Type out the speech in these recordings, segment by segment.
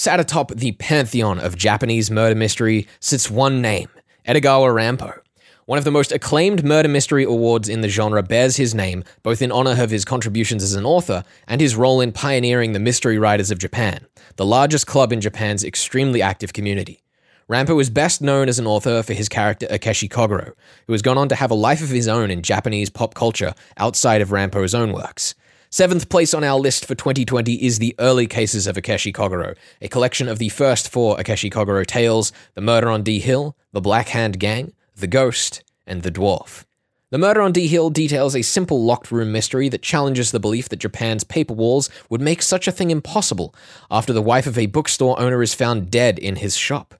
Sat atop the pantheon of Japanese murder mystery sits one name Edogawa Rampo. One of the most acclaimed murder mystery awards in the genre bears his name, both in honor of his contributions as an author and his role in pioneering the Mystery Writers of Japan, the largest club in Japan's extremely active community. Rampo is best known as an author for his character Akechi Kogoro, who has gone on to have a life of his own in Japanese pop culture outside of Rampo's own works. Seventh place on our list for 2020 is The Early Cases of Akechi Kogoro, a collection of the first four Akechi Kogoro tales The Murder on D Hill, The Black Hand Gang, The Ghost, and The Dwarf. The Murder on D Hill details a simple locked room mystery that challenges the belief that Japan's paper walls would make such a thing impossible after the wife of a bookstore owner is found dead in his shop.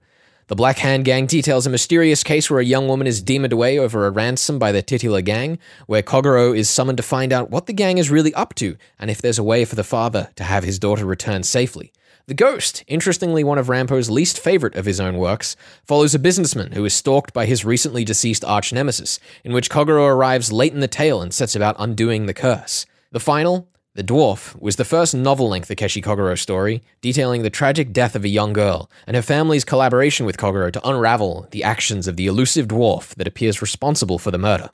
The Black Hand Gang details a mysterious case where a young woman is demoned away over a ransom by the titular gang, where Kogoro is summoned to find out what the gang is really up to and if there's a way for the father to have his daughter returned safely. The Ghost, interestingly one of Rampo's least favorite of his own works, follows a businessman who is stalked by his recently deceased arch nemesis, in which Kogoro arrives late in the tale and sets about undoing the curse. The final, the Dwarf was the first novel length Akechi Kogoro story, detailing the tragic death of a young girl and her family's collaboration with Kogoro to unravel the actions of the elusive dwarf that appears responsible for the murder.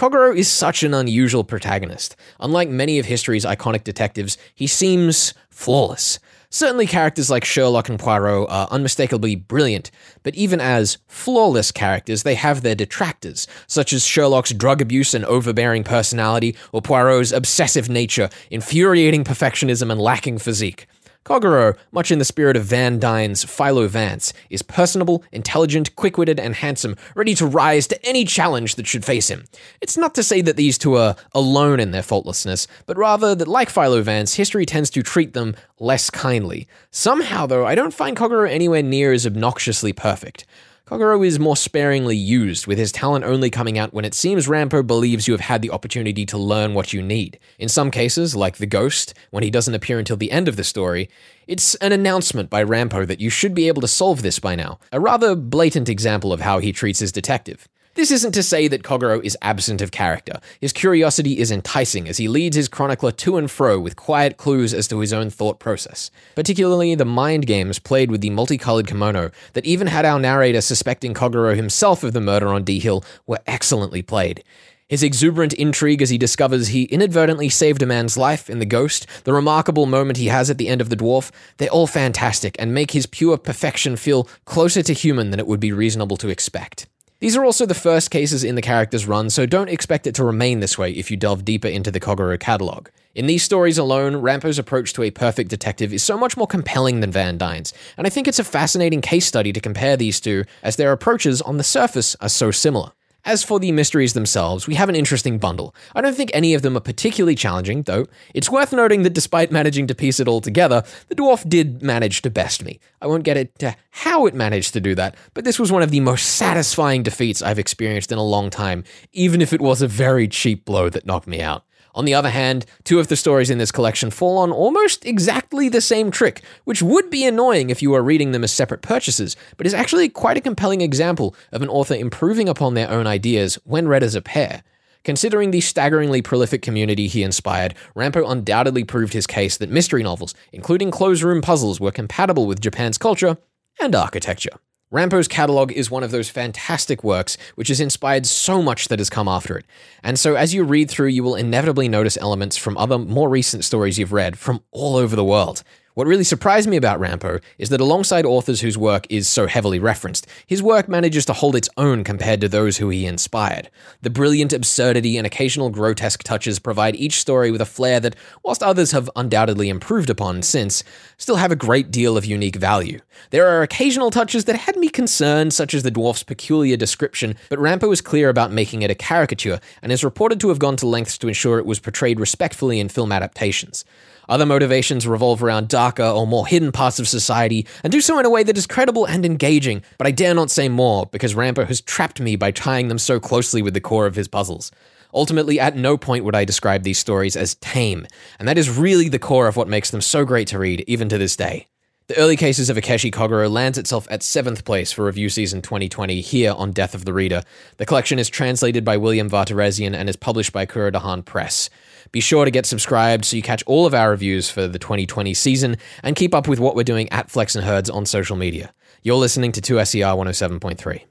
Kogoro is such an unusual protagonist. Unlike many of history's iconic detectives, he seems flawless. Certainly, characters like Sherlock and Poirot are unmistakably brilliant, but even as flawless characters, they have their detractors, such as Sherlock's drug abuse and overbearing personality, or Poirot's obsessive nature, infuriating perfectionism, and lacking physique. Kogoro, much in the spirit of Van Dine's Philo Vance, is personable, intelligent, quick witted, and handsome, ready to rise to any challenge that should face him. It's not to say that these two are alone in their faultlessness, but rather that, like Philo Vance, history tends to treat them less kindly. Somehow, though, I don't find Kogoro anywhere near as obnoxiously perfect. Kogoro is more sparingly used, with his talent only coming out when it seems Rampo believes you have had the opportunity to learn what you need. In some cases, like The Ghost, when he doesn't appear until the end of the story, it's an announcement by Rampo that you should be able to solve this by now, a rather blatant example of how he treats his detective. This isn't to say that Kogoro is absent of character. His curiosity is enticing as he leads his chronicler to and fro with quiet clues as to his own thought process. Particularly the mind games played with the multicolored kimono that even had our narrator suspecting Kogoro himself of the murder on D Hill were excellently played. His exuberant intrigue as he discovers he inadvertently saved a man's life in The Ghost, the remarkable moment he has at the end of The Dwarf, they're all fantastic and make his pure perfection feel closer to human than it would be reasonable to expect. These are also the first cases in the character's run, so don't expect it to remain this way if you delve deeper into the Kogoro catalog. In these stories alone, Rampo's approach to a perfect detective is so much more compelling than Van Dine's, and I think it's a fascinating case study to compare these two, as their approaches on the surface are so similar. As for the mysteries themselves, we have an interesting bundle. I don't think any of them are particularly challenging, though it's worth noting that despite managing to piece it all together, the dwarf did manage to best me. I won't get into how it managed to do that, but this was one of the most satisfying defeats I've experienced in a long time, even if it was a very cheap blow that knocked me out. On the other hand, two of the stories in this collection fall on almost exactly the same trick, which would be annoying if you were reading them as separate purchases, but is actually quite a compelling example of an author improving upon their own ideas when read as a pair. Considering the staggeringly prolific community he inspired, Rampo undoubtedly proved his case that mystery novels, including closed room puzzles, were compatible with Japan's culture and architecture. Rampo's catalog is one of those fantastic works which has inspired so much that has come after it. And so, as you read through, you will inevitably notice elements from other more recent stories you've read from all over the world. What really surprised me about Rampo is that alongside authors whose work is so heavily referenced, his work manages to hold its own compared to those who he inspired. The brilliant absurdity and occasional grotesque touches provide each story with a flair that, whilst others have undoubtedly improved upon since, still have a great deal of unique value. There are occasional touches that had me concerned, such as the dwarf's peculiar description, but Rampo is clear about making it a caricature and is reported to have gone to lengths to ensure it was portrayed respectfully in film adaptations. Other motivations revolve around darker or more hidden parts of society and do so in a way that is credible and engaging, but I dare not say more because Rampo has trapped me by tying them so closely with the core of his puzzles. Ultimately, at no point would I describe these stories as tame, and that is really the core of what makes them so great to read, even to this day. The early cases of Akechi Kogoro lands itself at 7th place for review season 2020 here on Death of the Reader. The collection is translated by William Vartaresian and is published by Kurodahan Press. Be sure to get subscribed so you catch all of our reviews for the 2020 season and keep up with what we're doing at Flex and Herds on social media. You're listening to 2SER 107.3.